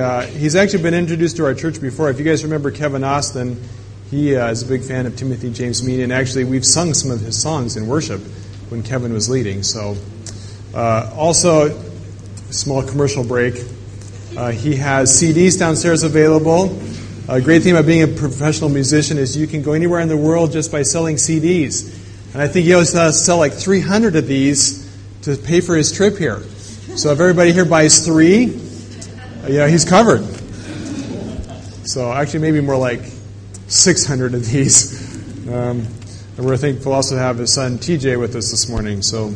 uh, he's actually been introduced to our church before. If you guys remember Kevin Austin, he uh, is a big fan of Timothy James Meany, and actually we've sung some of his songs in worship when Kevin was leading. So, uh, also, small commercial break. Uh, he has CDs downstairs available. A great thing about being a professional musician is you can go anywhere in the world just by selling CDs. And I think he always to sell like 300 of these to pay for his trip here. So if everybody here buys three, yeah, he's covered. So actually, maybe more like 600 of these. Um, and we're thankful also to have his son TJ with us this morning. So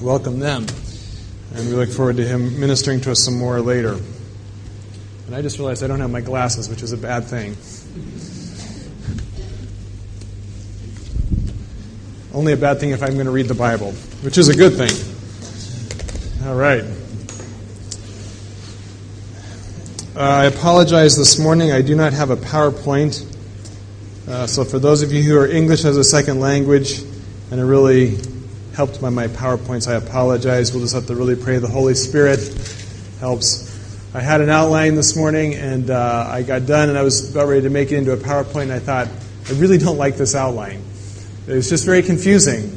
welcome them. And we look forward to him ministering to us some more later. And I just realized I don't have my glasses, which is a bad thing. Only a bad thing if I'm going to read the Bible, which is a good thing. All right. Uh, I apologize this morning. I do not have a PowerPoint. Uh, so, for those of you who are English as a second language and are really helped by my PowerPoints, I apologize. We'll just have to really pray the Holy Spirit helps. I had an outline this morning and uh, I got done and I was about ready to make it into a PowerPoint and I thought, I really don't like this outline. It was just very confusing.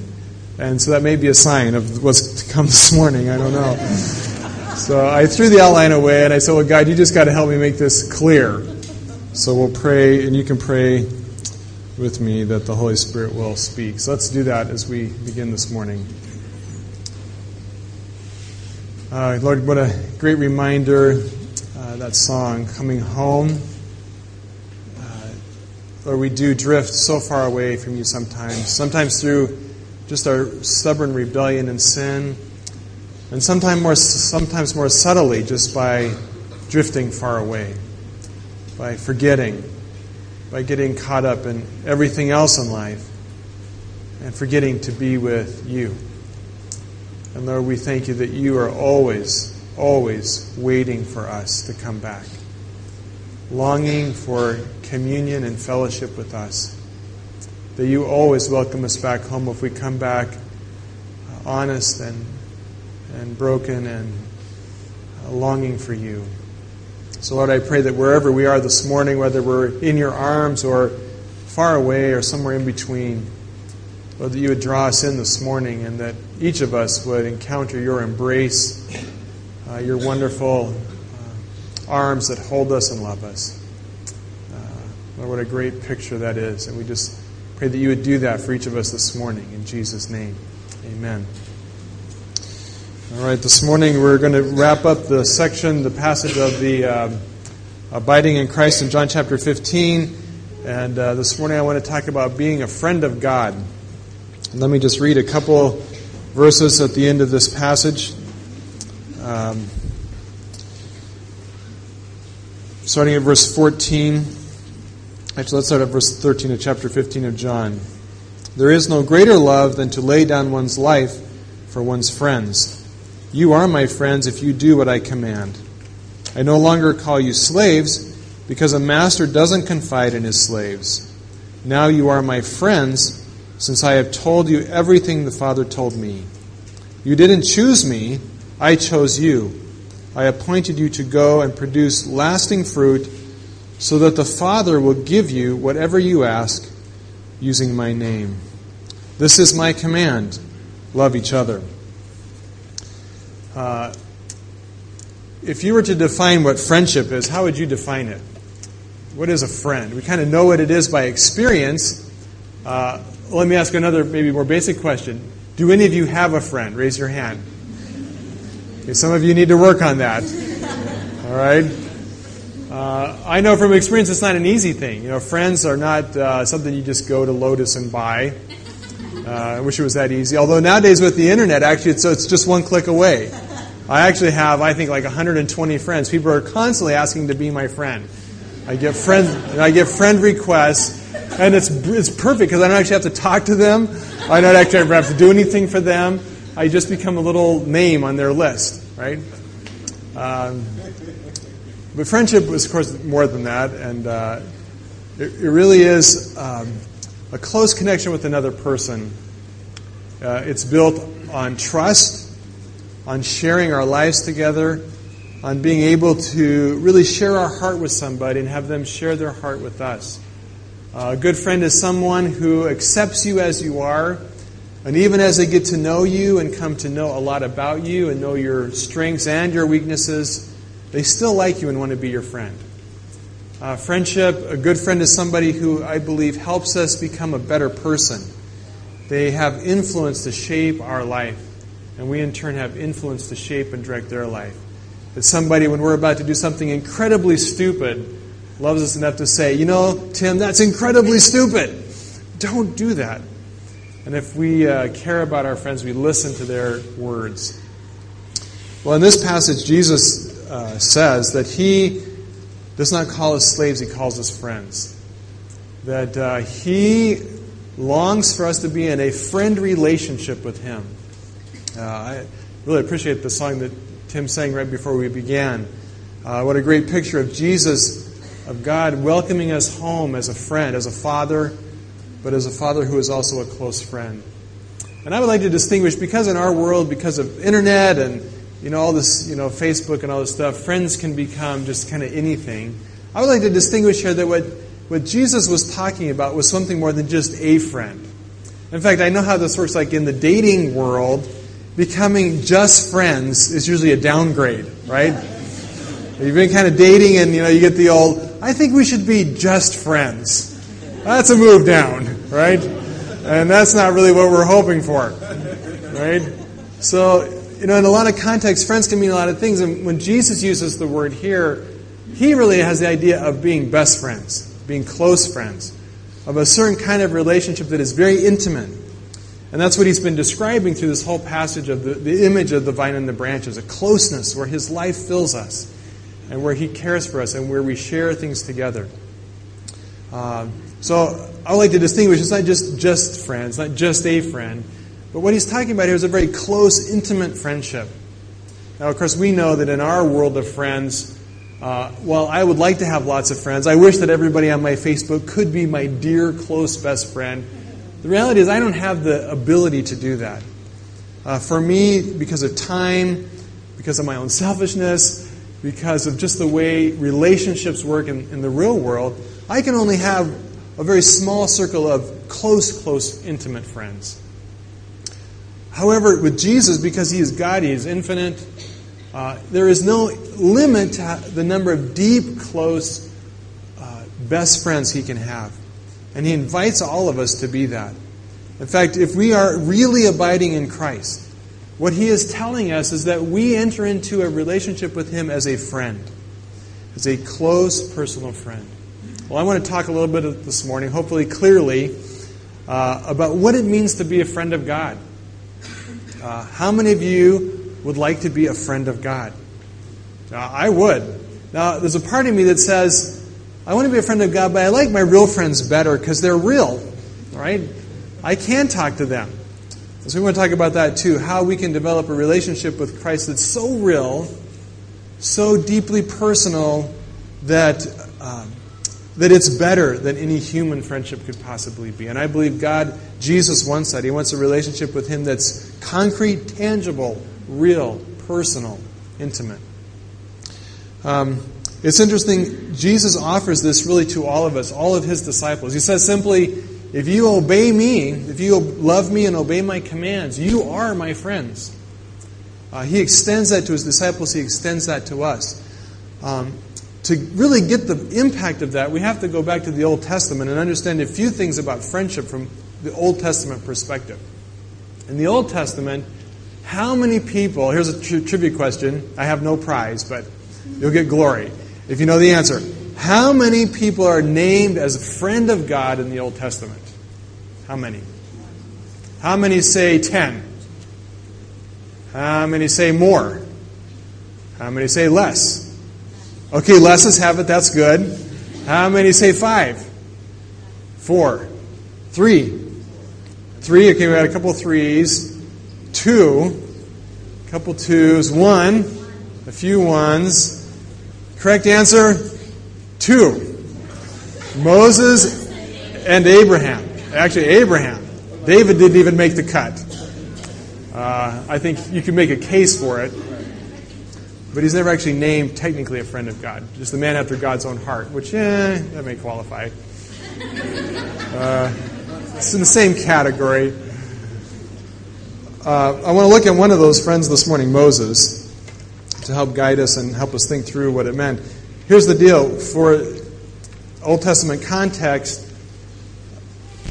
And so that may be a sign of what's to come this morning. I don't know. So I threw the outline away and I said, Well, God, you just got to help me make this clear. So we'll pray, and you can pray with me that the Holy Spirit will speak. So let's do that as we begin this morning. Uh, Lord, what a great reminder uh, that song, Coming Home. Lord, we do drift so far away from you sometimes, sometimes through just our stubborn rebellion and sin, and sometimes more, sometimes more subtly just by drifting far away, by forgetting, by getting caught up in everything else in life, and forgetting to be with you. And Lord, we thank you that you are always, always waiting for us to come back longing for communion and fellowship with us. That you always welcome us back home if we come back uh, honest and, and broken and uh, longing for you. So, Lord, I pray that wherever we are this morning, whether we're in your arms or far away or somewhere in between, Lord, that you would draw us in this morning and that each of us would encounter your embrace, uh, your wonderful arms that hold us and love us. Uh, Lord, what a great picture that is. And we just pray that you would do that for each of us this morning. In Jesus' name, amen. All right, this morning we're going to wrap up the section, the passage of the uh, abiding in Christ in John chapter 15. And uh, this morning I want to talk about being a friend of God. Let me just read a couple verses at the end of this passage. Um, starting at verse 14. Actually, let's start at verse 13 of chapter 15 of John. There is no greater love than to lay down one's life for one's friends. You are my friends if you do what I command. I no longer call you slaves because a master doesn't confide in his slaves. Now you are my friends since I have told you everything the Father told me. You didn't choose me, I chose you I appointed you to go and produce lasting fruit, so that the Father will give you whatever you ask using my name. This is my command love each other. Uh, if you were to define what friendship is, how would you define it? What is a friend? We kind of know what it is by experience. Uh, let me ask another, maybe more basic question. Do any of you have a friend? Raise your hand. Okay, some of you need to work on that. All right? Uh, I know from experience it's not an easy thing. You know, friends are not uh, something you just go to Lotus and buy. Uh, I wish it was that easy. Although nowadays with the internet, actually, it's, it's just one click away. I actually have, I think, like 120 friends. People are constantly asking to be my friend. I get friend, I get friend requests, and it's it's perfect because I don't actually have to talk to them. I don't actually have to do anything for them. I just become a little name on their list, right? Um, but friendship is, of course, more than that, and uh, it, it, really is um, a close connection with another person. Uh, it's built on trust, on sharing our lives together, on being able to really share our heart with somebody and have them share their heart with us. Uh, a good friend is someone who accepts you as you are, and even as they get to know you and come to know a lot about you and know your strengths and your weaknesses, they still like you and want to be your friend. Uh, friendship, a good friend is somebody who I believe helps us become a better person. They have influence to shape our life, and we in turn have influence to shape and direct their life. It's somebody, when we're about to do something incredibly stupid, loves us enough to say, You know, Tim, that's incredibly stupid. Don't do that. And if we uh, care about our friends, we listen to their words. Well, in this passage, Jesus uh, says that he does not call us slaves, he calls us friends. That uh, he longs for us to be in a friend relationship with him. Uh, I really appreciate the song that Tim sang right before we began. Uh, what a great picture of Jesus, of God welcoming us home as a friend, as a father, but as a father who is also a close friend. And I would like to distinguish because in our world, because of internet and you know all this, you know Facebook and all this stuff, friends can become just kind of anything. I would like to distinguish here that what what Jesus was talking about was something more than just a friend. In fact, I know how this works. Like in the dating world, becoming just friends is usually a downgrade, right? You've been kind of dating, and you know you get the old. I think we should be just friends. That's a move down, right? And that's not really what we're hoping for, right? So, you know, in a lot of contexts, friends can mean a lot of things. And when Jesus uses the word here, he really has the idea of being best friends, being close friends, of a certain kind of relationship that is very intimate. And that's what he's been describing through this whole passage of the, the image of the vine and the branches a closeness where his life fills us and where he cares for us and where we share things together. Uh, so I would like to distinguish it's not just just friends, not just a friend, but what he's talking about here is a very close, intimate friendship. Now, of course, we know that in our world of friends, uh, well, I would like to have lots of friends. I wish that everybody on my Facebook could be my dear, close best friend. The reality is, I don't have the ability to do that. Uh, for me, because of time, because of my own selfishness, because of just the way relationships work in, in the real world, I can only have a very small circle of close, close, intimate friends. However, with Jesus, because He is God, He is infinite, uh, there is no limit to the number of deep, close, uh, best friends He can have. And He invites all of us to be that. In fact, if we are really abiding in Christ, what He is telling us is that we enter into a relationship with Him as a friend, as a close, personal friend. Well, I want to talk a little bit this morning, hopefully clearly, uh, about what it means to be a friend of God. Uh, how many of you would like to be a friend of God? Uh, I would. Now, there's a part of me that says, I want to be a friend of God, but I like my real friends better because they're real, right? I can talk to them. So we want to talk about that too, how we can develop a relationship with Christ that's so real, so deeply personal that um, that it's better than any human friendship could possibly be. And I believe God, Jesus wants that. He wants a relationship with Him that's concrete, tangible, real, personal, intimate. Um, it's interesting, Jesus offers this really to all of us, all of His disciples. He says simply, if you obey me, if you love me and obey my commands, you are my friends. Uh, he extends that to his disciples, he extends that to us. Um, to really get the impact of that, we have to go back to the Old Testament and understand a few things about friendship from the Old Testament perspective. In the Old Testament, how many people, here's a tri- trivia question. I have no prize, but you'll get glory if you know the answer. How many people are named as a friend of God in the Old Testament? How many? How many say 10? How many say more? How many say less? Okay, let's have it. That's good. How many say five? Four. Three. Three. Okay, we got a couple threes. Two. A couple twos. One. A few ones. Correct answer? Two. Moses and Abraham. Actually, Abraham. David didn't even make the cut. Uh, I think you can make a case for it. but he's never actually named technically a friend of God. Just a man after God's own heart, which, eh, that may qualify. Uh, it's in the same category. Uh, I want to look at one of those friends this morning, Moses, to help guide us and help us think through what it meant. Here's the deal for Old Testament context,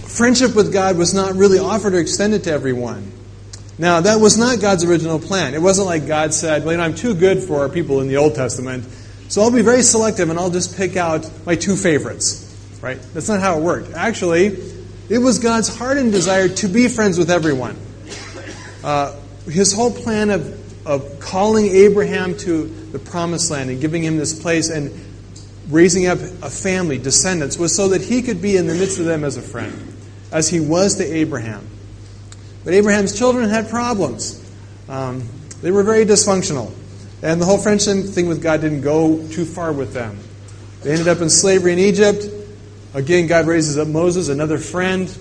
friendship with God was not really offered or extended to everyone. Now, that was not God's original plan. It wasn't like God said, well, you know, I'm too good for people in the Old Testament, so I'll be very selective and I'll just pick out my two favorites. Right? That's not how it worked. Actually, it was God's heart and desire to be friends with everyone. Uh, his whole plan of, of calling Abraham to the promised land and giving him this place and raising up a family, descendants, was so that he could be in the midst of them as a friend, as he was to Abraham. But Abraham's children had problems. Um, they were very dysfunctional. And the whole friendship thing with God didn't go too far with them. They ended up in slavery in Egypt. Again, God raises up Moses, another friend.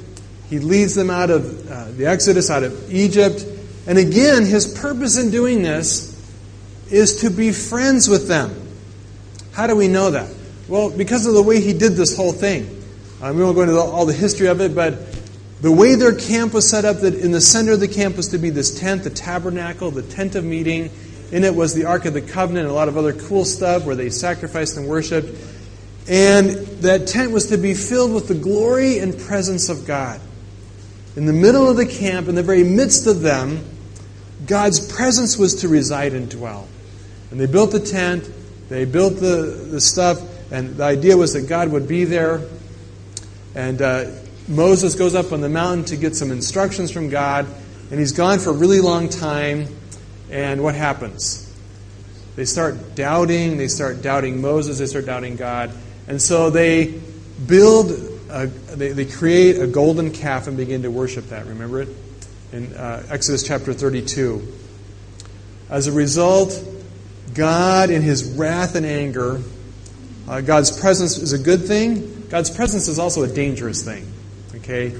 He leads them out of uh, the Exodus, out of Egypt. And again, his purpose in doing this is to be friends with them. How do we know that? Well, because of the way he did this whole thing. Um, we won't go into all the history of it, but the way their camp was set up, that in the center of the camp was to be this tent, the tabernacle, the tent of meeting. In it was the Ark of the Covenant and a lot of other cool stuff where they sacrificed and worshiped. And that tent was to be filled with the glory and presence of God. In the middle of the camp, in the very midst of them, God's presence was to reside and dwell. And they built the tent, they built the, the stuff, and the idea was that God would be there. And uh, Moses goes up on the mountain to get some instructions from God, and he's gone for a really long time. And what happens? They start doubting. They start doubting Moses. They start doubting God. And so they build, a, they, they create a golden calf and begin to worship that. Remember it? In uh, Exodus chapter 32. As a result, God, in his wrath and anger, uh, God's presence is a good thing. God's presence is also a dangerous thing. Okay?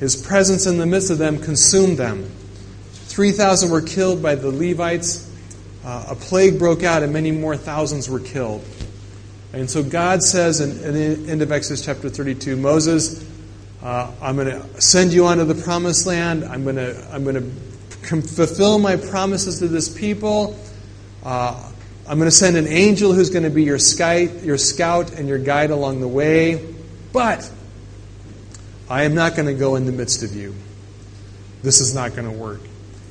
His presence in the midst of them consumed them. 3,000 were killed by the Levites. Uh, a plague broke out, and many more thousands were killed. And so God says in, in the end of Exodus chapter 32 Moses, uh, I'm going to send you onto the promised land. I'm going to, I'm going to fulfill my promises to this people. Uh, I'm going to send an angel who's going to be your your scout and your guide along the way. But I am not going to go in the midst of you. This is not going to work.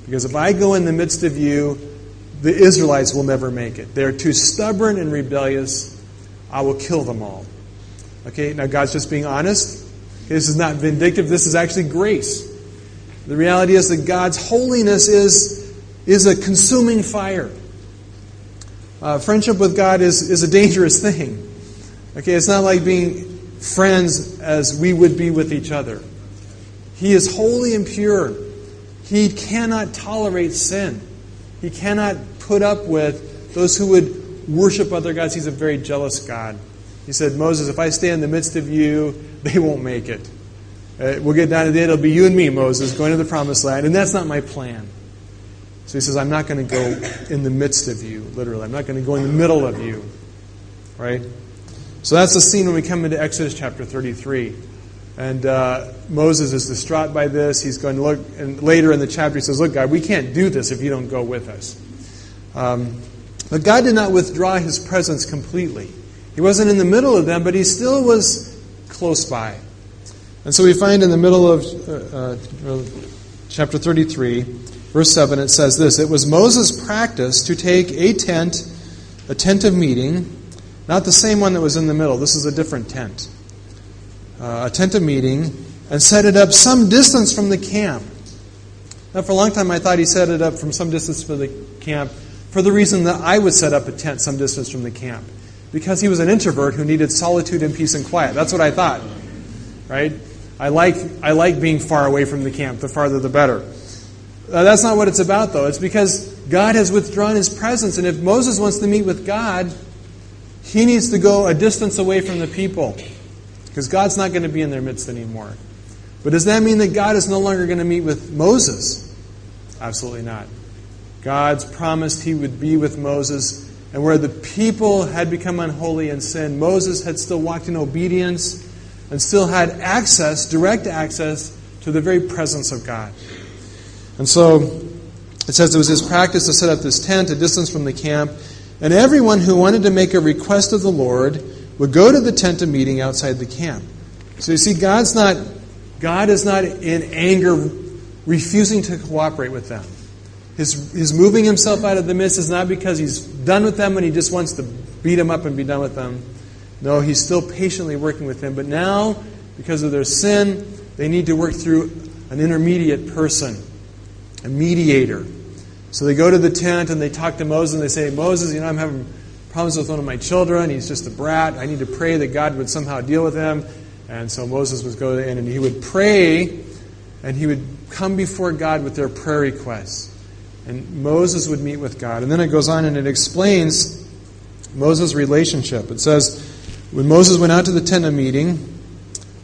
Because if I go in the midst of you, the Israelites will never make it. They're too stubborn and rebellious. I will kill them all. Okay, now God's just being honest. Okay, this is not vindictive, this is actually grace. The reality is that God's holiness is, is a consuming fire. Uh, friendship with God is, is a dangerous thing. Okay, it's not like being friends as we would be with each other. He is holy and pure. He cannot tolerate sin. He cannot put up with those who would worship other gods. He's a very jealous God. He said, Moses, if I stay in the midst of you, they won't make it. Uh, we'll get down to the end. It'll be you and me, Moses, going to the promised land. And that's not my plan. So he says, I'm not going to go in the midst of you, literally. I'm not going to go in the middle of you. Right? So that's the scene when we come into Exodus chapter 33. And uh, Moses is distraught by this. He's going to look, and later in the chapter, he says, Look, God, we can't do this if you don't go with us. Um, but God did not withdraw his presence completely. He wasn't in the middle of them, but he still was close by. And so we find in the middle of uh, uh, chapter 33, verse 7, it says this It was Moses' practice to take a tent, a tent of meeting, not the same one that was in the middle. This is a different tent. Uh, a tent of meeting, and set it up some distance from the camp. Now, for a long time, I thought he set it up from some distance from the camp for the reason that I would set up a tent some distance from the camp. Because he was an introvert who needed solitude and peace and quiet. That's what I thought. Right? I like, I like being far away from the camp. The farther, the better. Uh, that's not what it's about, though. It's because God has withdrawn his presence. And if Moses wants to meet with God, he needs to go a distance away from the people because God's not going to be in their midst anymore. But does that mean that God is no longer going to meet with Moses? Absolutely not. God's promised he would be with Moses and where the people had become unholy in sin, Moses had still walked in obedience and still had access, direct access, to the very presence of God. And so it says it was his practice to set up this tent a distance from the camp, and everyone who wanted to make a request of the Lord would go to the tent of meeting outside the camp. So you see, God's not, God is not in anger refusing to cooperate with them. His, his moving himself out of the midst is not because he's done with them and he just wants to beat them up and be done with them. No, he's still patiently working with them. But now, because of their sin, they need to work through an intermediate person, a mediator. So they go to the tent and they talk to Moses and they say, Moses, you know, I'm having problems with one of my children. He's just a brat. I need to pray that God would somehow deal with him. And so Moses would go in and he would pray and he would come before God with their prayer requests. And Moses would meet with God. And then it goes on and it explains Moses' relationship. It says, when Moses went out to the tent of meeting,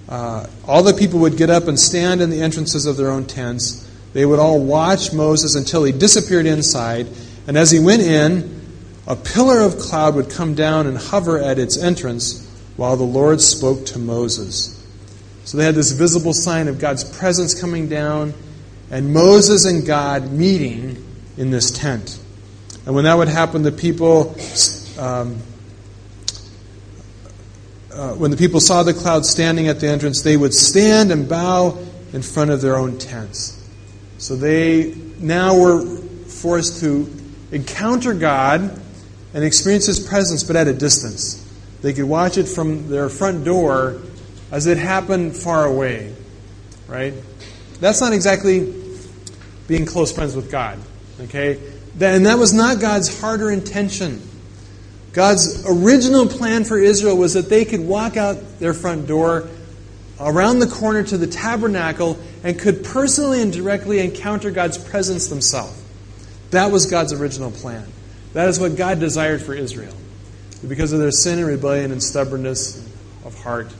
uh, all the people would get up and stand in the entrances of their own tents. They would all watch Moses until he disappeared inside. And as he went in, a pillar of cloud would come down and hover at its entrance while the Lord spoke to Moses. So they had this visible sign of God's presence coming down and Moses and God meeting in this tent. And when that would happen, the people, um, uh, when the people saw the cloud standing at the entrance, they would stand and bow in front of their own tents. So they now were forced to encounter God and experience His presence, but at a distance. They could watch it from their front door as it happened far away, right? That's not exactly being close friends with God. Okay? And that was not God's harder intention. God's original plan for Israel was that they could walk out their front door around the corner to the tabernacle and could personally and directly encounter God's presence themselves. That was God's original plan. That is what God desired for Israel. Because of their sin and rebellion and stubbornness of heart,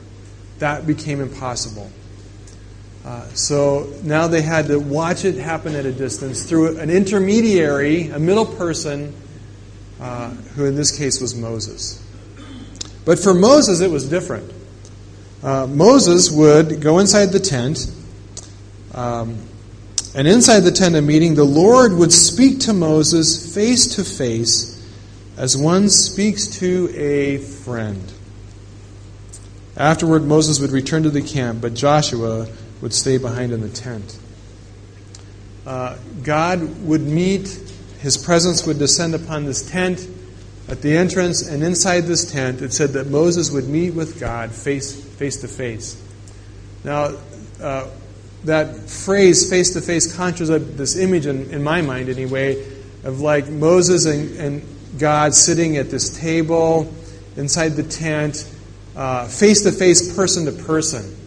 that became impossible. Uh, so now they had to watch it happen at a distance through an intermediary, a middle person, uh, who in this case was Moses. But for Moses, it was different. Uh, Moses would go inside the tent, um, and inside the tent of meeting, the Lord would speak to Moses face to face as one speaks to a friend. Afterward, Moses would return to the camp, but Joshua would stay behind in the tent. Uh, God would meet, his presence would descend upon this tent at the entrance, and inside this tent, it said that Moses would meet with God face, face to face. Now, uh, that phrase, face to face, conjures up this image in, in, my mind anyway, of like Moses and, and God sitting at this table inside the tent, face to face, person to person.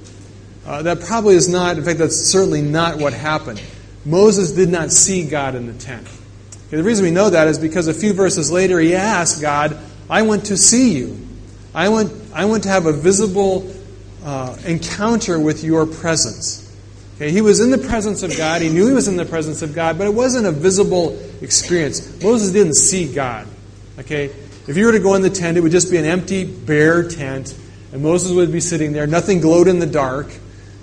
Uh, that probably is not, in fact, that's certainly not what happened. Moses did not see God in the tent. Okay, the reason we know that is because a few verses later he asked God, I want to see you. I want, I want to have a visible uh, encounter with your presence. Okay, he was in the presence of God. He knew he was in the presence of God, but it wasn't a visible experience. Moses didn't see God. Okay, if you were to go in the tent, it would just be an empty, bare tent, and Moses would be sitting there. Nothing glowed in the dark.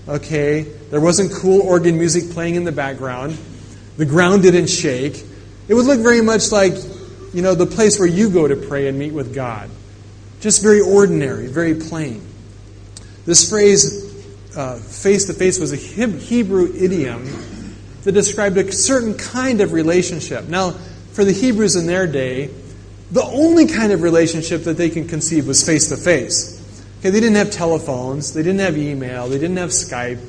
Okay? There wasn't cool organ music playing in the background. The ground didn't shake. It would look very much like, you know, the place where you go to pray and meet with God. Just very ordinary, very plain. This phrase, face to face, was a Hebrew idiom that described a certain kind of relationship. Now, for the Hebrews in their day, the only kind of relationship that they can conceive was face to face. Okay, they didn't have telephones, they didn't have email, they didn't have Skype,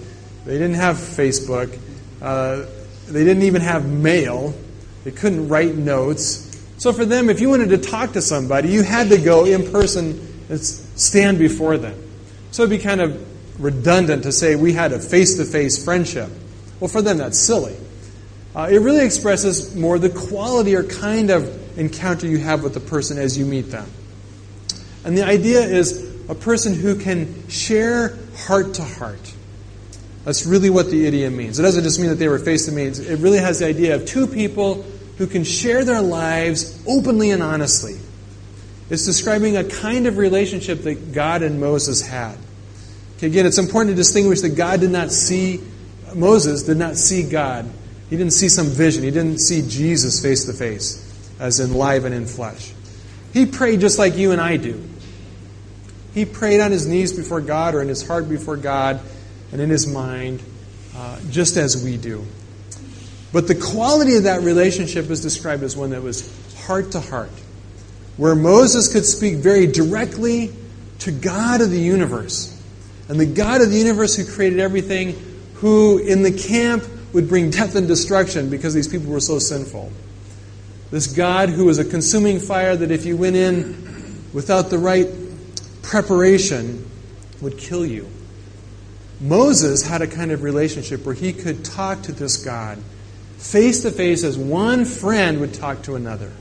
they didn't have Facebook, uh, they didn't even have mail, they couldn't write notes. So for them, if you wanted to talk to somebody, you had to go in person and stand before them. So it'd be kind of redundant to say we had a face to face friendship. Well, for them, that's silly. Uh, it really expresses more the quality or kind of encounter you have with the person as you meet them. And the idea is a person who can share heart to heart. That's really what the idiom means. It doesn't just mean that they were face to face, it really has the idea of two people who can share their lives openly and honestly. It's describing a kind of relationship that God and Moses had. Okay, again, it's important to distinguish that God did not see, Moses did not see God. He didn't see some vision. He didn't see Jesus face to face, as in live and in flesh. He prayed just like you and I do. He prayed on his knees before God or in his heart before God and in his mind, uh, just as we do. But the quality of that relationship is described as one that was heart to heart, where Moses could speak very directly to God of the universe. And the God of the universe who created everything, who in the camp would bring death and destruction because these people were so sinful. This God who was a consuming fire that if you went in without the right preparation would kill you. Moses had a kind of relationship where he could talk to this God face to face as one friend would talk to another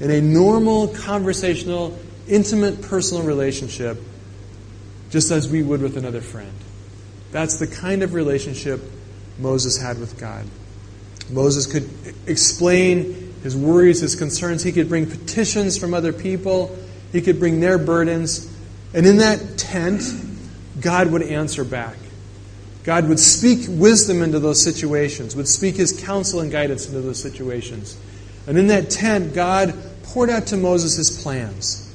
in a normal, conversational, intimate, personal relationship, just as we would with another friend. That's the kind of relationship Moses had with God. Moses could explain his worries, his concerns. He could bring petitions from other people. He could bring their burdens. And in that tent, God would answer back. God would speak wisdom into those situations, would speak his counsel and guidance into those situations. And in that tent, God poured out to Moses his plans.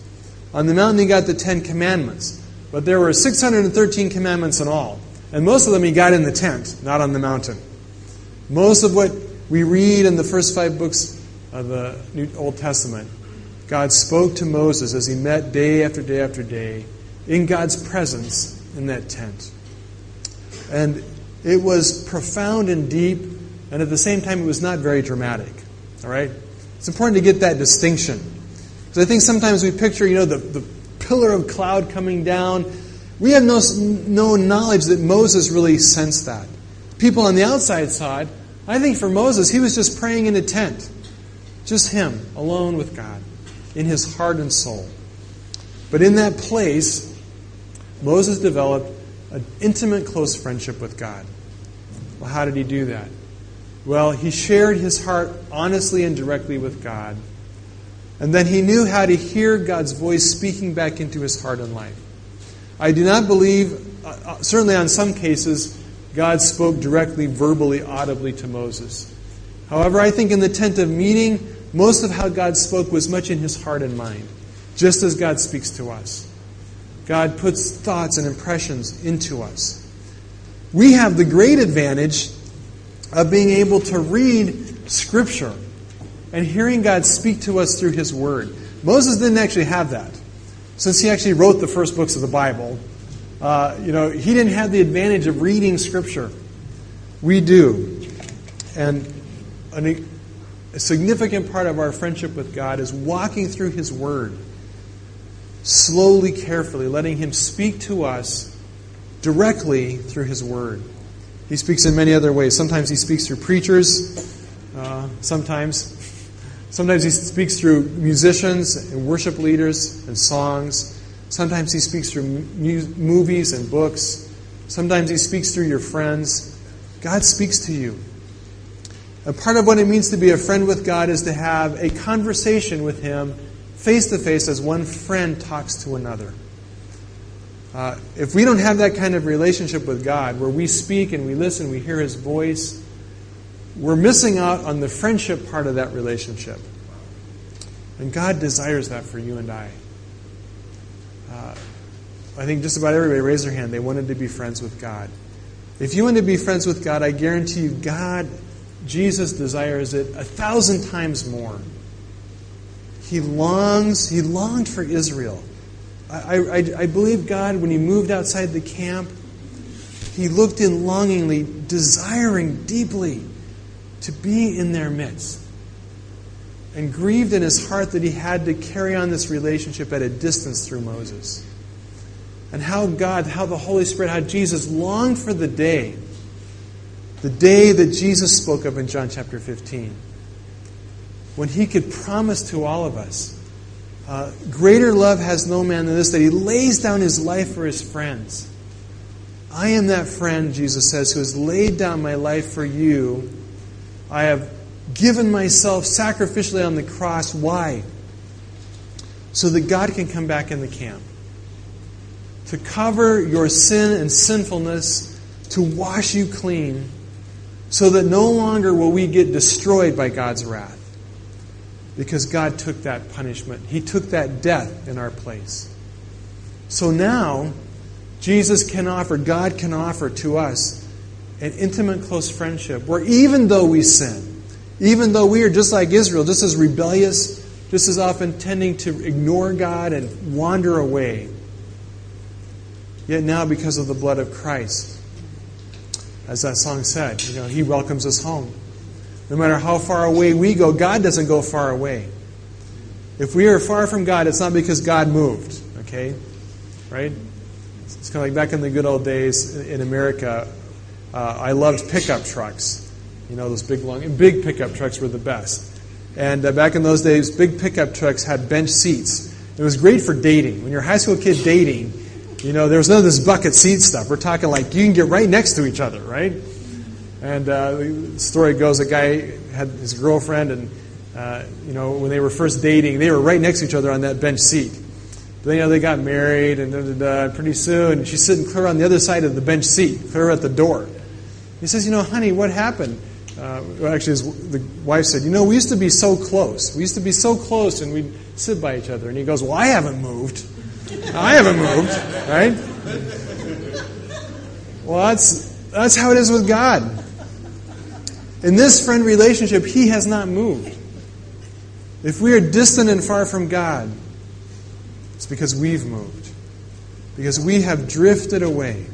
On the mountain, he got the Ten Commandments. But there were 613 commandments in all. And most of them he got in the tent, not on the mountain. Most of what we read in the first five books of the New Old Testament, God spoke to Moses as he met day after day after day in God's presence in that tent. And it was profound and deep, and at the same time, it was not very dramatic. All right? It's important to get that distinction. Because I think sometimes we picture, you know, the, the pillar of cloud coming down. We have no, no knowledge that Moses really sensed that. People on the outside side. I think for Moses, he was just praying in a tent. Just him, alone with God, in his heart and soul. But in that place, Moses developed an intimate, close friendship with God. Well, how did he do that? Well, he shared his heart honestly and directly with God. And then he knew how to hear God's voice speaking back into his heart and life. I do not believe, uh, uh certainly on some cases, God spoke directly, verbally, audibly to Moses. However, I think in the tent of meeting, most of how God spoke was much in his heart and mind, just as God speaks to us. God puts thoughts and impressions into us. We have the great advantage of being able to read Scripture and hearing God speak to us through His Word. Moses didn't actually have that. Since he actually wrote the first books of the Bible, uh, you know, he didn't have the advantage of reading Scripture. We do. And an, a significant part of our friendship with God is walking through His Word slowly, carefully, letting Him speak to us directly through His Word. He speaks in many other ways. Sometimes He speaks through preachers, uh, sometimes. Sometimes He speaks through musicians and worship leaders and songs. Sometimes He speaks through mu- movies and books. Sometimes He speaks through your friends. God speaks to you. A part of what it means to be a friend with God is to have a conversation with Him face to face as one friend talks to another. Uh, if we don't have that kind of relationship with God, where we speak and we listen, we hear His voice, we're missing out on the friendship part of that relationship. And God desires that for you and I. Uh, I think just about everybody raised their hand. They wanted to be friends with God. If you want to be friends with God, I guarantee you, God, Jesus desires it a thousand times more. He longs, he longed for Israel. I, I, I believe God, when he moved outside the camp, he looked in longingly, desiring deeply to be in their midst. And grieved in his heart that he had to carry on this relationship at a distance through Moses. And how God, how the Holy Spirit, how Jesus longed for the day, the day that Jesus spoke of in John chapter 15 when he could promise to all of us uh, greater love has no man than this, that he lays down his life for his friends. I am that friend, Jesus says, who has laid down my life for you. I have given myself sacrificially on the cross. Why? so that God can come back in the camp. To cover your sin and sinfulness, to wash you clean, so that no longer will we get destroyed by God's wrath. Because God took that punishment, He took that death in our place. So now, Jesus can offer, God can offer to us an intimate, close friendship where even though we sin, even though we are just like Israel, just as rebellious, just as often tending to ignore God and wander away, yet now because of the blood of Christ, as that song said, you know, He welcomes us home. No matter how far away we go, God doesn't go far away. If we are far from God, it's not because God moved, okay? Right? It's kind of like back in the good old days in America, uh, I loved pickup trucks. You know, those big, long, big pickup trucks were the best. And uh, back in those days, big pickup trucks had bench seats. It was great for dating. When you're a high school kid dating, you know, there was none of this bucket seat stuff. We're talking like you can get right next to each other, right? And uh, the story goes, a guy had his girlfriend, and uh, you know, when they were first dating, they were right next to each other on that bench seat. But then, you know, they got married, and pretty soon, she's sitting clear on the other side of the bench seat, clear at the door. He says, "You know, honey, what happened?" Uh, well, actually, his, the wife said, "You know, we used to be so close. We used to be so close, and we'd sit by each other." And he goes, "Well, I haven't moved. I haven't moved, right?" Well, that's that's how it is with God. In this friend relationship, He has not moved. If we are distant and far from God, it's because we've moved, because we have drifted away.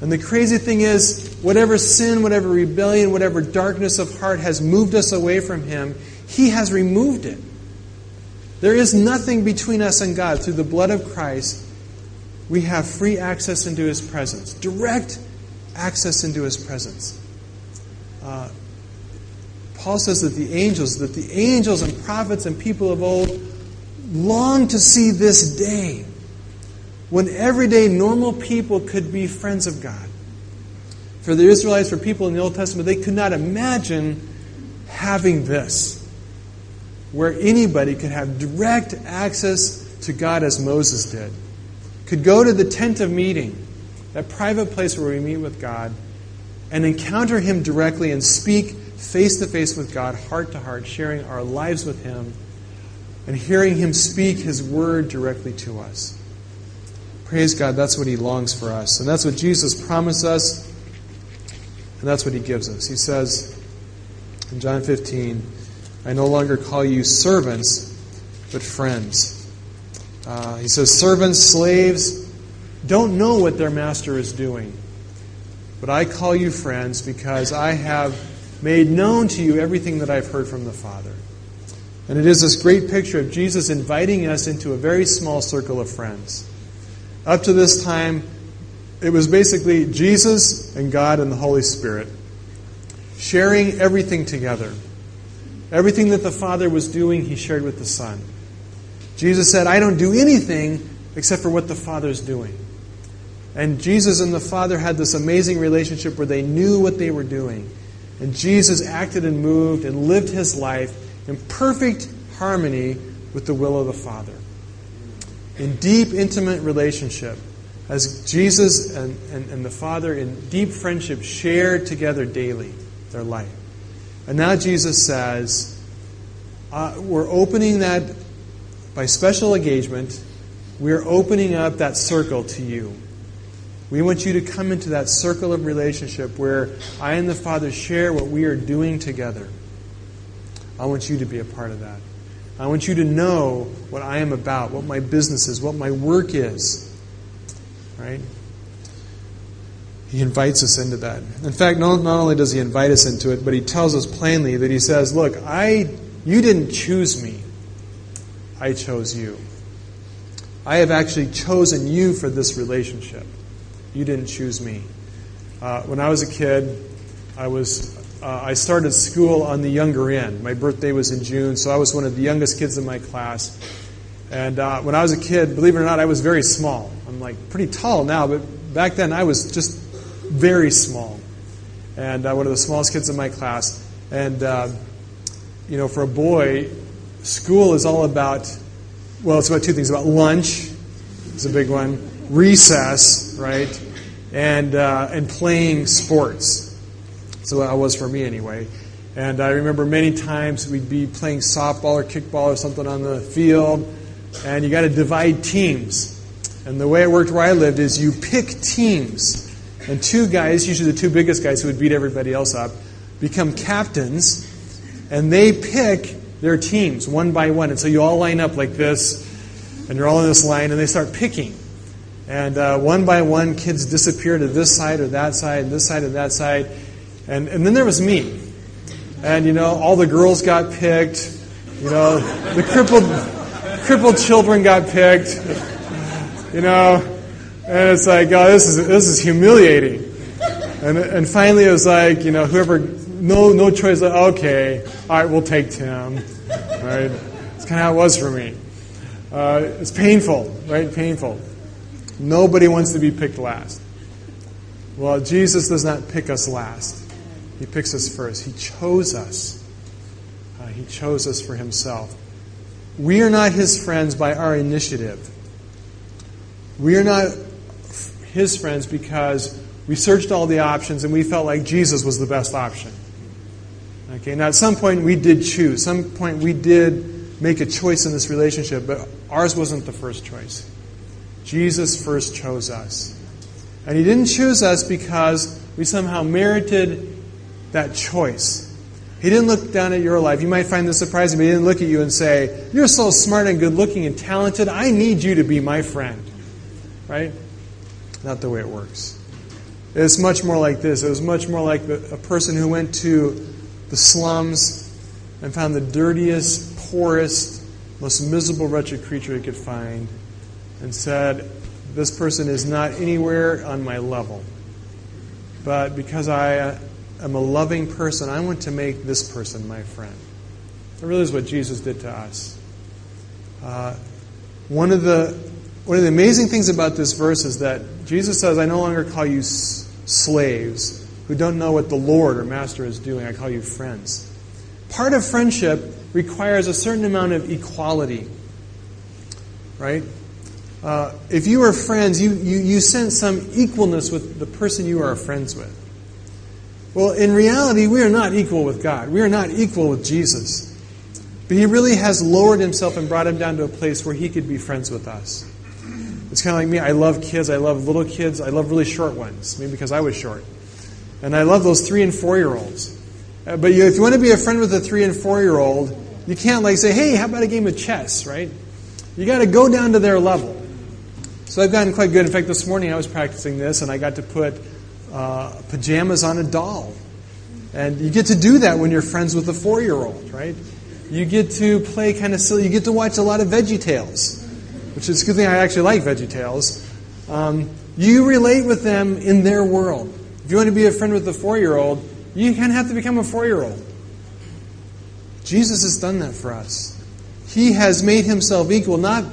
And the crazy thing is, whatever sin, whatever rebellion, whatever darkness of heart has moved us away from Him, He has removed it. There is nothing between us and God. Through the blood of Christ, we have free access into His presence, direct access into His presence. Uh, Paul says that the angels, that the angels and prophets and people of old long to see this day when everyday normal people could be friends of God. For the Israelites, for people in the Old Testament, they could not imagine having this, where anybody could have direct access to God as Moses did, could go to the tent of meeting, that private place where we meet with God, and encounter Him directly and speak face to face with God, heart to heart, sharing our lives with Him, and hearing Him speak His word directly to us. Praise God, that's what He longs for us. And that's what Jesus promised us, and that's what He gives us. He says in John 15, I no longer call you servants, but friends. Uh, he says, Servants, slaves, don't know what their master is doing. But I call you friends because I have made known to you everything that I've heard from the Father. And it is this great picture of Jesus inviting us into a very small circle of friends. Up to this time, it was basically Jesus and God and the Holy Spirit sharing everything together. Everything that the Father was doing, He shared with the Son. Jesus said, I don't do anything except for what the Father's doing. And Jesus and the Father had this amazing relationship where they knew what they were doing. And Jesus acted and moved and lived his life in perfect harmony with the will of the Father in deep, intimate relationship as Jesus and, and, and, the Father in deep friendship shared together daily their life. And now Jesus says, uh, we're opening that by special engagement, we're opening up that circle to you. We want you to come into that circle of relationship where I and the Father share what we are doing together. I want you to be a part of that. I want you to know what I am about, what my business is, what my work is. Right? He invites us into that. In fact, not, not only does he invite us into it, but he tells us plainly that he says, Look, I you didn't choose me. I chose you. I have actually chosen you for this relationship. You didn't choose me. Uh, when I was a kid, I was uh, I started school on the younger end. My birthday was in June, so I was one of the youngest kids in my class. And uh, when I was a kid, believe it or not, I was very small. I'm like pretty tall now, but back then I was just very small. And uh, one of the smallest kids in my class. And, uh, you know, for a boy, school is all about well, it's about two things about lunch, it's a big one, recess, right? And, uh, and playing sports. So that was for me anyway. And I remember many times we'd be playing softball or kickball or something on the field, and you got to divide teams. And the way it worked where I lived is you pick teams, and two guys, usually the two biggest guys who would beat everybody else up, become captains, and they pick their teams one by one. And so you all line up like this, and you're all in this line, and they start picking. And uh, one by one, kids disappear to this side or that side, and this side or that side. And, and then there was me. And, you know, all the girls got picked. You know, the crippled, crippled children got picked. You know, and it's like, oh, this is, this is humiliating. And, and finally it was like, you know, whoever, no, no choice, like, okay, all right, we'll take Tim. Right? It's kind of how it was for me. Uh, it's painful, right? Painful. Nobody wants to be picked last. Well, Jesus does not pick us last. He picks us first. He chose us. Uh, he chose us for himself. We are not his friends by our initiative. We are not his friends because we searched all the options and we felt like Jesus was the best option. Okay, now at some point we did choose. Some point we did make a choice in this relationship, but ours wasn't the first choice. Jesus first chose us. And he didn't choose us because we somehow merited that choice. He didn't look down at your life. You might find this surprising, but he didn't look at you and say, You're so smart and good looking and talented. I need you to be my friend. Right? Not the way it works. It's much more like this. It was much more like a person who went to the slums and found the dirtiest, poorest, most miserable, wretched creature he could find and said, This person is not anywhere on my level. But because I am a loving person, I want to make this person my friend. That really is what Jesus did to us. Uh, one of the one of the amazing things about this verse is that Jesus says, I no longer call you s- slaves who don't know what the Lord or Master is doing. I call you friends. Part of friendship requires a certain amount of equality. Right? Uh, if you are friends, you, you, you sense some equalness with the person you are friends with. Well, in reality, we are not equal with God. We are not equal with Jesus. But He really has lowered Himself and brought Him down to a place where He could be friends with us. It's kind of like me. I love kids. I love little kids. I love really short ones, maybe because I was short. And I love those three and four year olds. Uh, but you, if you want to be a friend with a three and four year old, you can't like say, hey, how about a game of chess, right? You got to go down to their level. So I've gotten quite good. In fact, this morning I was practicing this and I got to put uh, pajamas on a doll. And you get to do that when you're friends with a four year old, right? You get to play kind of silly. You get to watch a lot of Veggie Tales which is a good thing I actually like Veggie Tales. Um, you relate with them in their world. If you want to be a friend with a four year old, you kind of have to become a four year old. Jesus has done that for us. He has made himself equal, not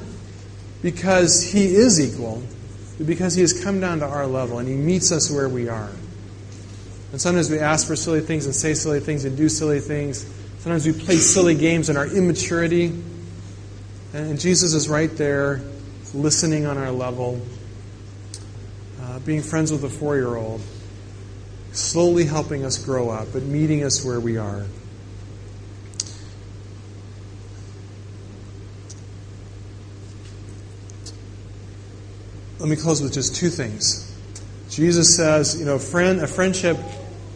because he is equal, but because he has come down to our level and he meets us where we are. And sometimes we ask for silly things and say silly things and do silly things. Sometimes we play silly games in our immaturity. And Jesus is right there, listening on our level, uh, being friends with a four year old, slowly helping us grow up, but meeting us where we are. Let me close with just two things. Jesus says, you know, friend, a friendship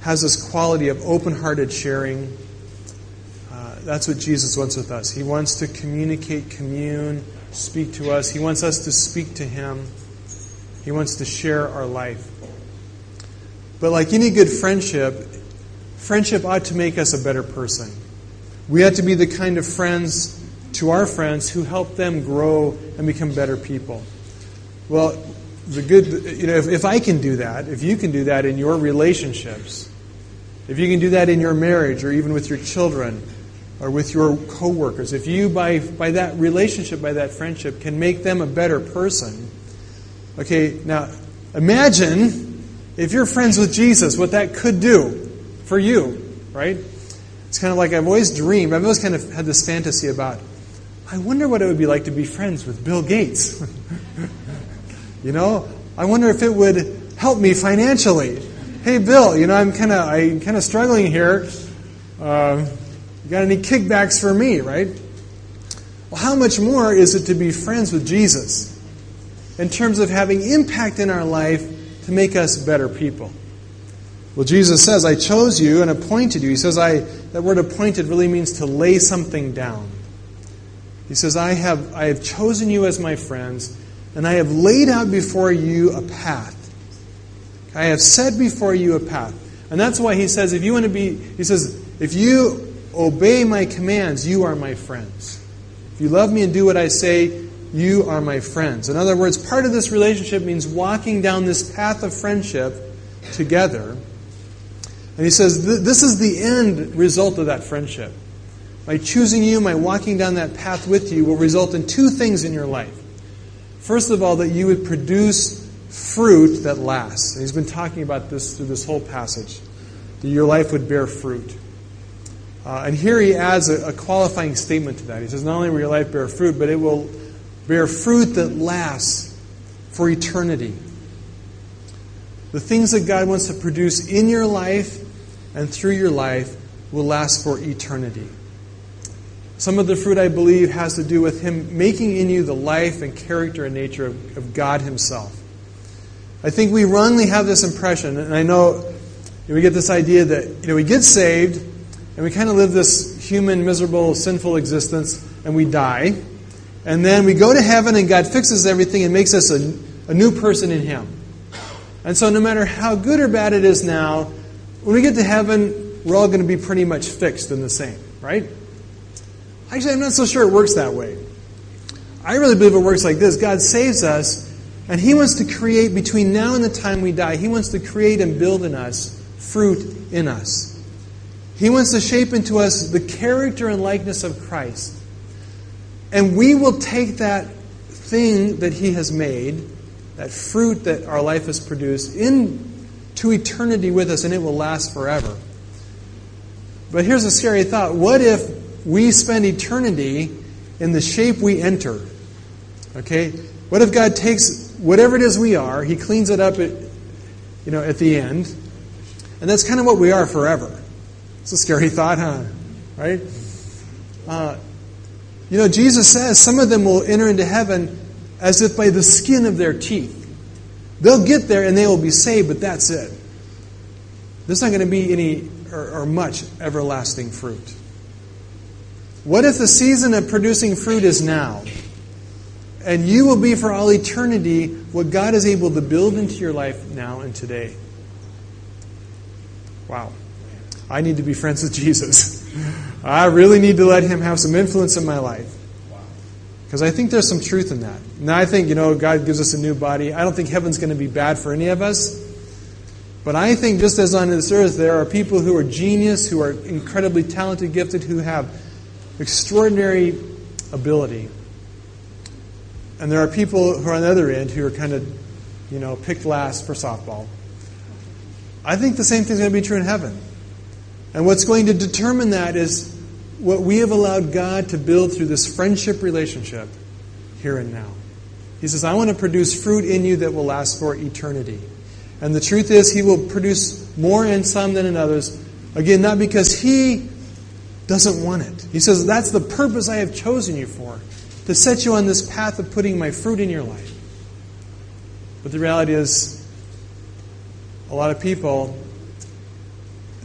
has this quality of open hearted sharing that's what Jesus wants with us. He wants to communicate, commune, speak to us. He wants us to speak to Him. He wants to share our life. But like any good friendship, friendship ought to make us a better person. We ought to be the kind of friends to our friends who help them grow and become better people. Well, the good, you know, if, if I can do that, if you can do that in your relationships, if you can do that in your marriage or even with your children, or with your coworkers, if you by by that relationship, by that friendship, can make them a better person, okay, now imagine if you're friends with Jesus, what that could do for you, right? It's kind of like I've always dreamed, I've always kind of had this fantasy about I wonder what it would be like to be friends with Bill Gates. you know, I wonder if it would help me financially. Hey, Bill, you know, I'm kind of I'm kind of struggling here. Uh, you got any kickbacks for me, right? Well, how much more is it to be friends with Jesus in terms of having impact in our life to make us better people? Well, Jesus says, I chose you and appointed you. He says, I, that word appointed really means to lay something down. He says, I have, I have chosen you as my friends, and I have laid out before you a path. I have set before you a path. And that's why he says, if you want to be, he says, if you obey my commands, you are my friends. If you love me and do what I say, you are my friends. In other words, part of this relationship means walking down this path of friendship together and he says, This is the end result of that friendship. My choosing you, my walking down that path with you, will result in two things in your life. First of all, that you would produce fruit that lasts. And he's been talking about this through this whole passage. That your life would bear fruit. Uh, and here he adds a, a qualifying statement to that. He says, Not only will your life bear fruit, but it will bear fruit that lasts for eternity. The things that God wants to produce in your life and through your life will last for eternity. Some of the fruit, I believe, has to do with Him making in you the life and character and nature of, of God Himself. I think we wrongly have this impression, and I know we get this idea that you know we get saved and we kind of live this human, miserable, sinful existence, and we die, and then we go to heaven, and God fixes everything and makes us a, a new person in Him. And so, no matter how good or bad it is now, when we get to heaven, we're all going to be pretty much fixed and the same, right? Actually, I'm not so sure it works that way. I really believe it works like this God saves us, and He wants to create between now and the time we die, He wants to create and build in us fruit in us. He wants to shape into us the character and likeness of Christ. And we will take that thing that He has made, that fruit that our life has produced, into eternity with us and it will last forever. But here's a scary thought. What if we spend eternity in the shape we enter? Okay? What if God takes whatever it is we are, He cleans it up at, you know, at the end, and that's kind of what we are forever. It's a scary thought, huh? Right? Uh, you know, Jesus says some of them will enter into heaven as if by the skin of their teeth. They'll get there and they will be saved, but that's it. There's not going to be any or, or much everlasting fruit. What if the season of producing fruit is now? And you will be for all eternity what God is able to build into your life now and today. Wow. I need to be friends with Jesus. I really need to let him have some influence in my life. Because I think there's some truth in that. Now, I think, you know, God gives us a new body. I don't think heaven's going to be bad for any of us. But I think just as on this earth, there are people who are genius, who are incredibly talented, gifted, who have extraordinary ability. And there are people who are on the other end who are kind of, you know, picked last for softball. I think the same thing's going to be true in heaven. And what's going to determine that is what we have allowed God to build through this friendship relationship here and now. He says, I want to produce fruit in you that will last for eternity. And the truth is, He will produce more in some than in others. Again, not because He doesn't want it. He says, That's the purpose I have chosen you for, to set you on this path of putting my fruit in your life. But the reality is, a lot of people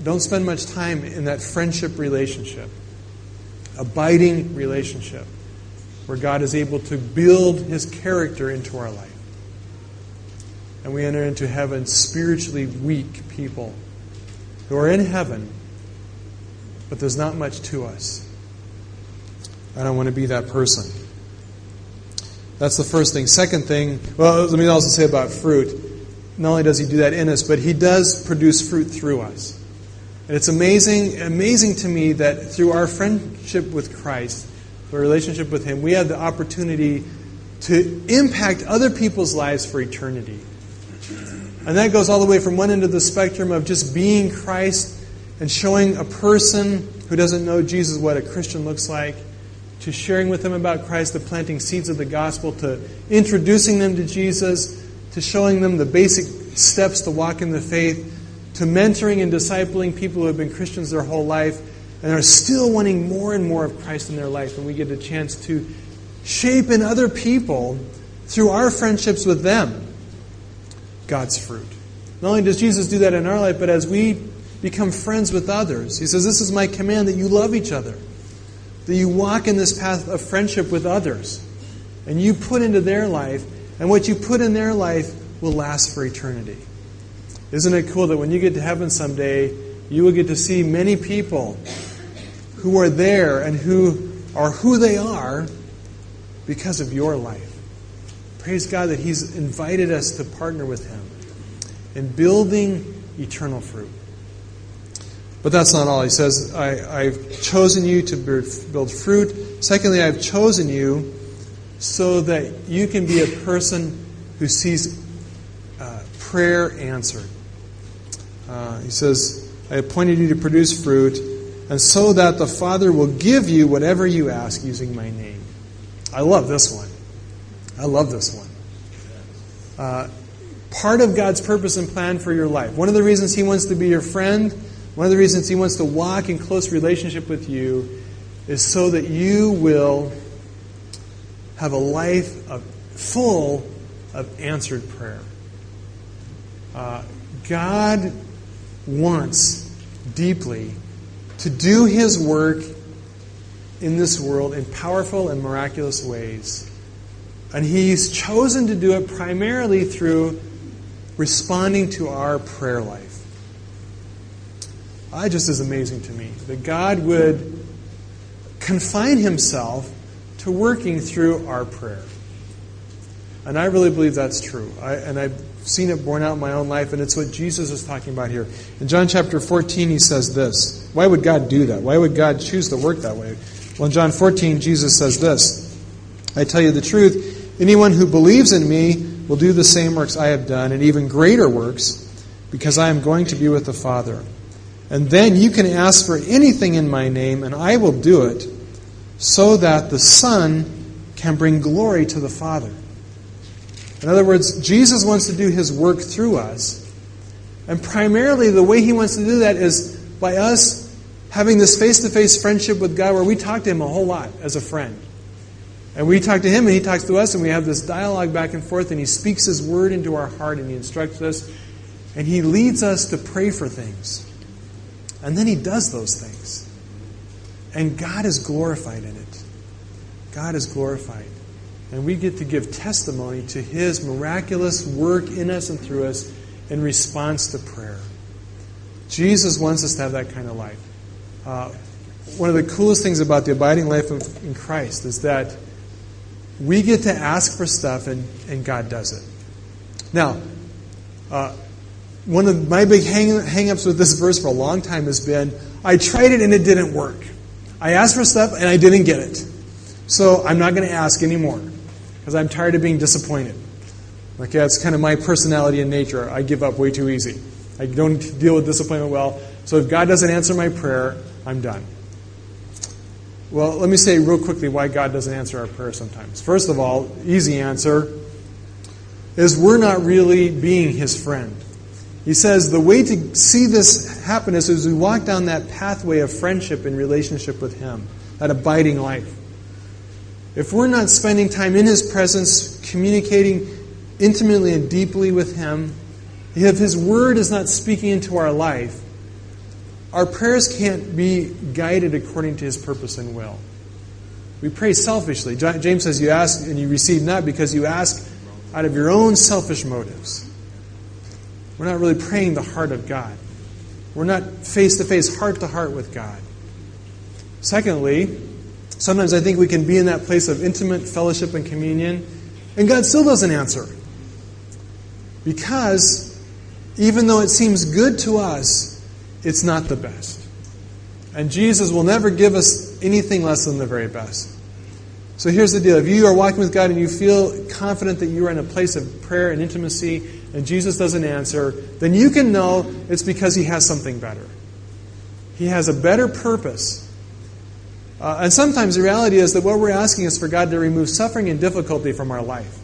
don't spend much time in that friendship relationship abiding relationship where God is able to build his character into our life. And we enter into heaven spiritually weak people who are in heaven, but there's not much to us. I don't want to be that person. That's the first thing. Second thing, well, let me also say about fruit. Not only does he do that in us, but he does produce fruit through us. And it's amazing, amazing to me that through our friendship with Christ, our relationship with Him, we have the opportunity to impact other people's lives for eternity. And that goes all the way from one end of the spectrum of just being Christ and showing a person who doesn't know Jesus what a Christian looks like to sharing with them about Christ, to planting seeds of the gospel, to introducing them to Jesus, to showing them the basic steps to walk in the faith, to mentoring and discipling people who have been Christians their whole life and are still wanting more and more of Christ in their life. And we get a chance to shape in other people through our friendships with them God's fruit. Not only does Jesus do that in our life, but as we become friends with others, He says, This is my command that you love each other, that you walk in this path of friendship with others, and you put into their life, and what you put in their life will last for eternity. Isn't it cool that when you get to heaven someday, you will get to see many people who are there and who are who they are because of your life? Praise God that He's invited us to partner with Him in building eternal fruit. But that's not all. He says, I, have chosen you to build fruit. Secondly, I've chosen you so that you can be a person who sees uh, prayer answered. Uh, he says, I appointed you to produce fruit, and so that the Father will give you whatever you ask using my name. I love this one. I love this one. Uh, part of God's purpose and plan for your life. One of the reasons He wants to be your friend, one of the reasons He wants to walk in close relationship with you, is so that you will have a life of, full of answered prayer. Uh, God wants deeply to do His work in this world in powerful and miraculous ways. And He's chosen to do it primarily through responding to our prayer life. Ah, that just is amazing to me that God would confine Himself to working through our prayer. And I really believe that's true. I, and I've seen it borne out in my own life, and it's what Jesus is talking about here. In John chapter 14, he says this. Why would God do that? Why would God choose to work that way? Well, in John 14, Jesus says this I tell you the truth, anyone who believes in me will do the same works I have done, and even greater works, because I am going to be with the Father. And then you can ask for anything in my name, and I will do it, so that the Son can bring glory to the Father. In other words, Jesus wants to do his work through us. And primarily, the way he wants to do that is by us having this face to face friendship with God where we talk to him a whole lot as a friend. And we talk to him and he talks to us, and we have this dialogue back and forth, and he speaks his word into our heart and he instructs us, and he leads us to pray for things. And then he does those things. And God is glorified in it. God is glorified. And we get to give testimony to his miraculous work in us and through us in response to prayer. Jesus wants us to have that kind of life. Uh, one of the coolest things about the abiding life of, in Christ is that we get to ask for stuff and, and God does it. Now, uh, one of my big hang, ups with this verse for a long time has been I tried it and it didn't work. I asked for stuff and I didn't get it. So I'm not going to ask anymore because I'm tired of being disappointed. Like, that's kind of my personality and nature. I give up way too easy. I don't deal with disappointment well. So if God doesn't answer my prayer, I'm done. Well, let me say real quickly why God doesn't answer our prayer sometimes. First of all, easy answer is we're not really being His friend. He says the way to see this happen is we walk down that pathway of friendship and relationship with Him, that abiding life. If we're not spending time in His presence, communicating intimately and deeply with Him, if His Word is not speaking into our life, our prayers can't be guided according to his purpose and will. We pray selfishly. James says, You ask and you receive not because you ask out of your own selfish motives. We're not really praying the heart of God. We're not face to face, heart to heart with God. Secondly, sometimes I think we can be in that place of intimate fellowship and communion, and God still doesn't answer. Because even though it seems good to us, it's not the best. And Jesus will never give us anything less than the very best. So here's the deal. If you are walking with God and you feel confident that you are in a place of prayer and intimacy and Jesus doesn't answer, then you can know it's because He has something better. He has a better purpose Uh, and sometimes the reality is that what we're asking is for God to remove suffering and difficulty from our life.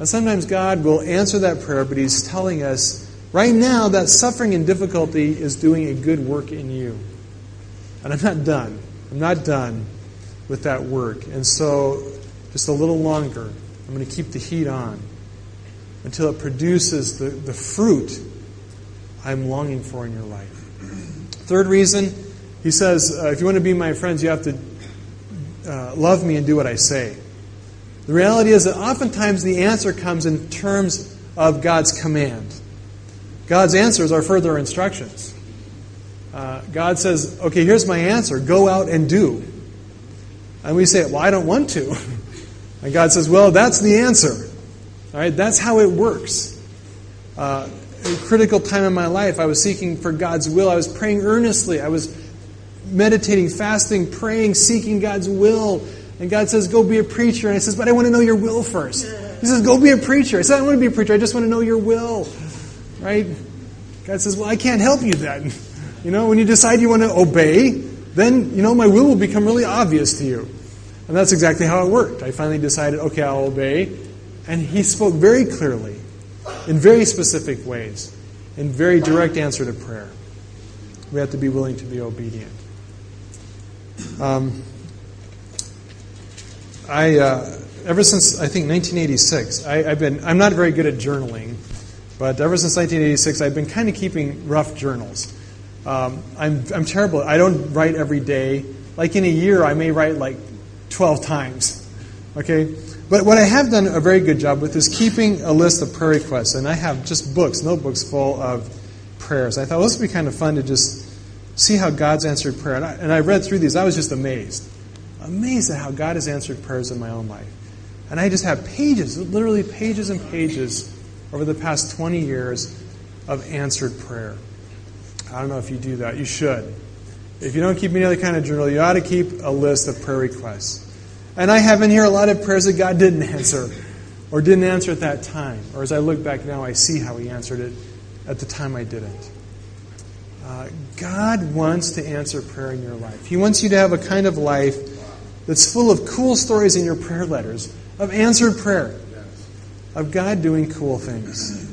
And sometimes God will answer that prayer, but He's telling us right now that suffering and difficulty is doing a good work in you. And I'm not done. I'm not done with that work. And so, just a little longer, I'm going to keep the heat on until it produces the, the fruit I'm longing for in your life. Third reason, he says, uh, if you want to be my friends, you have to uh, love me and do what I say. The reality is that oftentimes the answer comes in terms of God's command. God's answers are further instructions. Uh, God says, okay, here's my answer go out and do. And we say, well, I don't want to. And God says, well, that's the answer. All right, that's how it works. Uh, a critical time in my life, I was seeking for God's will. I was praying earnestly. I was meditating, fasting, praying, seeking God's will. And God says, Go be a preacher. And I says, But I want to know your will first. He says, Go be a preacher. I said, I want to be a preacher. I just want to know your will. Right? God says, Well, I can't help you then. You know, when you decide you want to obey, then, you know, my will will become really obvious to you. And that's exactly how it worked. I finally decided, okay, I'll obey. And he spoke very clearly, in very specific ways, in very direct answer to prayer. We have to be willing to be obedient. Um, I, uh, ever since I think 1986, I, have been. I'm not very good at journaling, but ever since 1986, I've been kind of keeping rough journals. Um, I'm, I'm terrible. I don't write every day. Like in a year, I may write like 12 times. Okay? But what I have done a very good job with is keeping a list of prayer requests. And I have just books, notebooks full of prayers. I thought well, this would be kind of fun to just see how God's answered prayer. And I, and I read through these. I was just amazed. Amazed at how God has answered prayers in my own life. And I just have pages, literally pages and pages over the past 20 years of answered prayer. I don't know if you do that. You should. If you don't keep any other kind of journal, you ought to keep a list of prayer requests. And I have in here a lot of prayers that God didn't answer or didn't answer at that time. Or as I look back now, I see how He answered it at the time I didn't. Uh, God wants to answer prayer in your life. He wants you to have a kind of life that's full of cool stories in your prayer letters of answered prayer, of God doing cool things.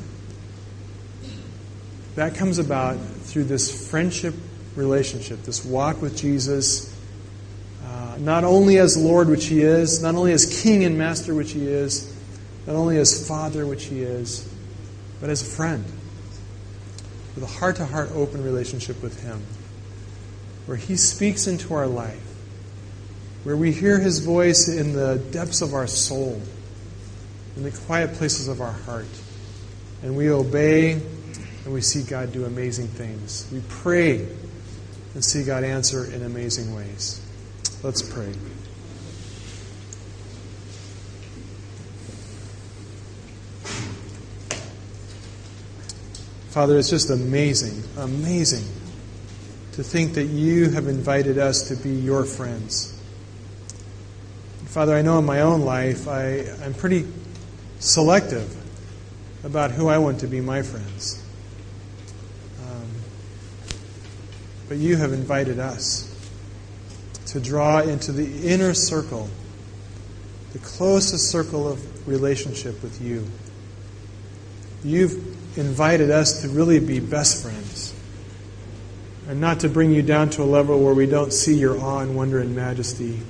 That comes about through this friendship relationship, this walk with Jesus, uh, not only as Lord, which He is, not only as King and Master, which He is, not only as Father, which He is, but as a friend, with a heart to heart open relationship with Him, where He speaks into our life, where we hear His voice in the depths of our soul, in the quiet places of our heart, and we obey and we see God do amazing things. We pray and see God answer in amazing ways. Let's pray. Father, it's just amazing, amazing to think that you have invited us to be your friends. Father, I know in my own life I, I'm pretty selective about who I want to be my friends. Um, but you have invited us to draw into the inner circle, the closest circle of relationship with you. You've invited us to really be best friends and not to bring you down to a level where we don't see your awe and wonder and majesty.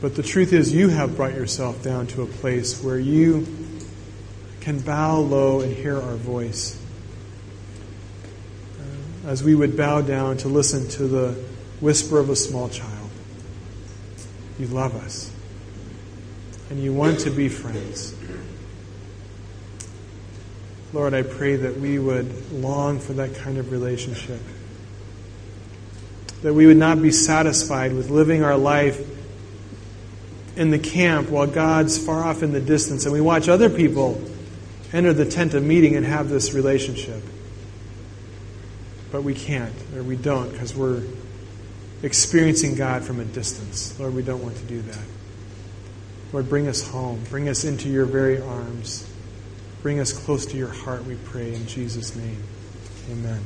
But the truth is, you have brought yourself down to a place where you can bow low and hear our voice uh, as we would bow down to listen to the whisper of a small child. You love us, and you want to be friends. Lord, I pray that we would long for that kind of relationship. That we would not be satisfied with living our life in the camp while God's far off in the distance and we watch other people enter the tent of meeting and have this relationship but we can't, or we don't, because we're experiencing God from a distance. Lord, we don't want to do that. Lord, bring us home. Bring us into your very arms. Bring us close to your heart, we pray, in Jesus' name. Amen.